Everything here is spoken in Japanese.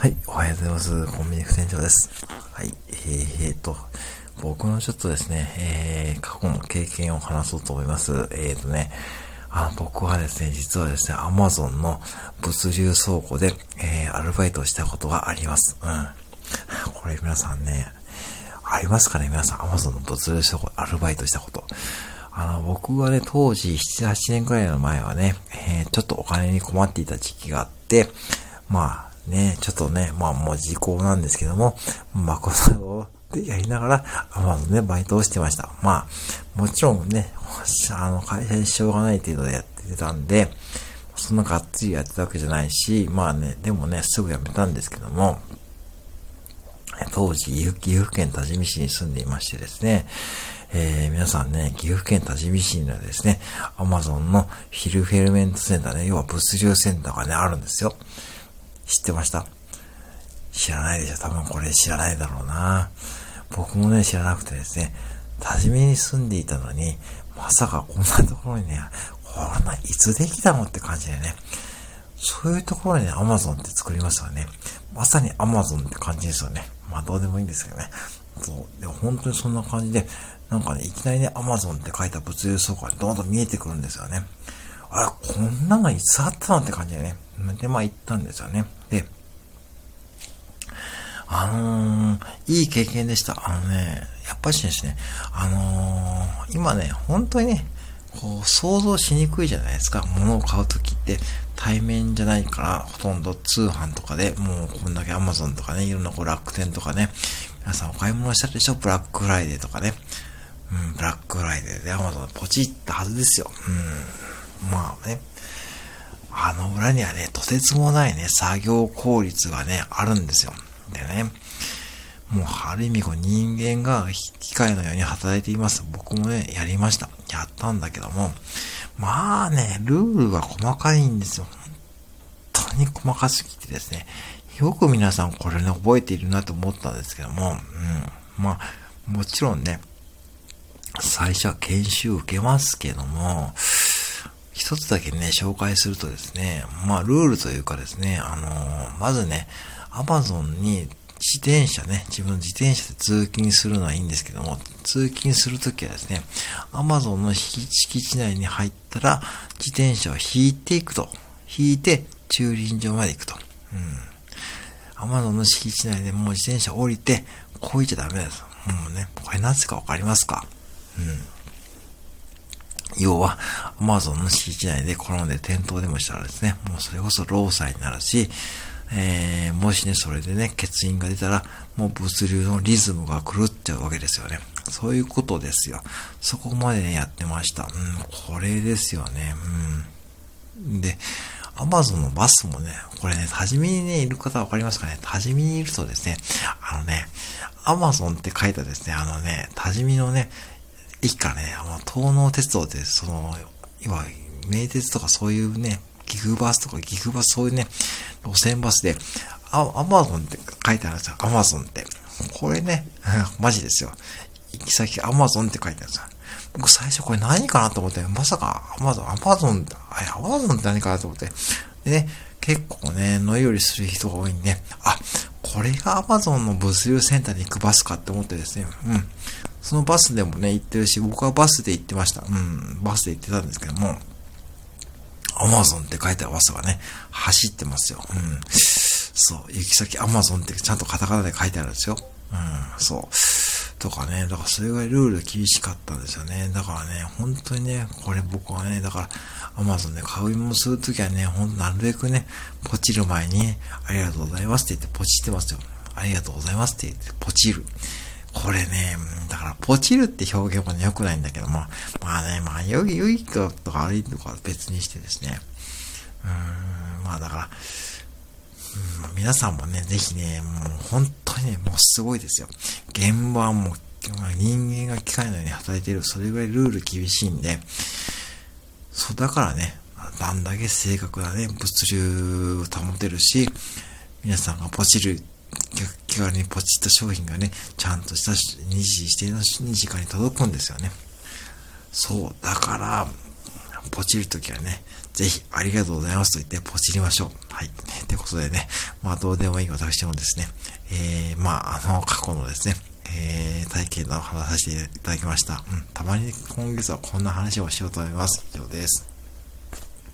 はい、おはようございます。コンビニ副店長です。はい、えー、え、と、僕のちょっとですね、えー、過去の経験を話そうと思います。えーとね、あ僕はですね、実はですね、アマゾンの物流倉庫で、えー、アルバイトをしたことがあります。うん。これ皆さんね、ありますかね？皆さん、アマゾンの物流倉庫でアルバイトしたこと。あの、僕はね、当時7、8年くらいの前はね、えー、ちょっとお金に困っていた時期があって、まあ、ね、ちょっとね、まあもう時効なんですけども、まこれをやりながら、まあね、バイトをしてました。まあ、もちろんね、あの、会社にしょうがない程度でやってたんで、そんながっつりやってたわけじゃないし、まあね、でもね、すぐ辞めたんですけども、当時、岐阜県多治見市に住んでいましてですね、えー、皆さんね、岐阜県多治見市にはですね、アマゾンのヒルフェルメントセンターね、要は物流センターがね、あるんですよ。知ってました知らないでしょ多分これ知らないだろうな。僕もね、知らなくてですね、多治見に住んでいたのに、まさかこんなところにね、こんないつできたのって感じでね、そういうところにね、アマゾンって作りますよね。まさにアマゾンって感じですよね。まあどうでもいいんですけどね。そう。でも本当にそんな感じで、なんかね、いきなりね、アマゾンって書いた物流倉庫がどんどん見えてくるんですよね。あれ、こんなのいつあったのって感じでね。で、まあ行ったんですよね。あのー、いい経験でした。あのね、やっぱしですね、あのー、今ね、本当にね、こう、想像しにくいじゃないですか。物を買うときって、対面じゃないから、ほとんど通販とかで、もうこんだけ Amazon とかね、いろんなこう楽天とかね、皆さんお買い物したでしょ？ブラックフライデーとかね。うん、ブラックフライデーで Amazon ポチったはずですよ。うん。まあね。あの裏にはね、とてつもないね、作業効率がね、あるんですよ。でね、もう、ある意味こう人間が機械のように働いています。僕もね、やりました。やったんだけども、まあね、ルールが細かいんですよ。本当に細かすぎてですね、よく皆さんこれね、覚えているなと思ったんですけども、うん。まあ、もちろんね、最初は研修受けますけども、一つだけね、紹介するとですね、まあ、ルールというかですね、あのー、まずね、アマゾンに自転車ね、自分の自転車で通勤するのはいいんですけども、通勤するときはですね、アマゾンの敷地内に入ったら、自転車を引いていくと。引いて、駐輪場まで行くと。うん。アマゾンの敷地内でもう自転車降りて、こいちゃダメです。もうね、これなぜかわかりますか？うん。要は、アマゾンの敷地内で転んで転倒でもしたらですね、もうそれこそ労災になるし、えー、もしね、それでね、欠員が出たら、もう物流のリズムが狂っちゃうわけですよね。そういうことですよ。そこまでね、やってました。うん、これですよね。うん。で、アマゾンのバスもね、これね、多治見にね、いる方わかりますかね？多治見にいるとですね、あのね、アマゾンって書いたですね、あのね、多治見のね、駅からね、あの、東能鉄道で、その、今、名鉄とかそういうね、ギグバスとかギグバスそういうね、路線バスで、アアマゾンって書いてあるんですよ。アマゾンって。これね、マジですよ。行き先アマゾンって書いてあるんですよ。僕最初これ何かなと思って、まさかアマゾン、アマゾン、あれ、アマゾンって何かなと思って。でね、結構ね、乗り降りする人が多いんで、あ、これがアマゾンの物流センターに行くバスかって思ってですね、うん。そのバスでもね、行ってるし、僕はバスで行ってました。うん、バスで行ってたんですけども、アマゾンって書いてあるバスがね、走ってますよ。うん。そう、行き先アマゾンってちゃんとカタカナで書いてあるんですよ。うん、そう。とかね、だからそれぐらいルール厳しかったんですよね。だからね、本当にね、これ僕はね、だから、アマゾンで買い物するときはね、ほんとなるべくね、ポチる前に、ありがとうございますって言ってポチってますよ。ありがとうございますって言ってポチる。これね、だから、ポチるって表現もね、良くないんだけども、まあね、まあ、良い、良いとか悪いとか別にしてですね、うーん、まあだから、うん、皆さんもね、ぜひね、もう本当にね、もうすごいですよ。現場はもう、人間が機械のように働いている、それぐらいルール厳しいんで、そう、だからね、あんだけ正確なね、物流を保てるし、皆さんがポチる気軽にポチった商品がね、ちゃんとした2時指定の2時間に届くんですよね。そう、だから、ポチるときはね、ぜひありがとうございますと言ってポチりましょう。はい。ということでね、まあどうでもいい私もですね、えー、まああの過去のですね、えー、体験の話させていただきました。うん、たまに今月はこんな話をしようと思います。以上です。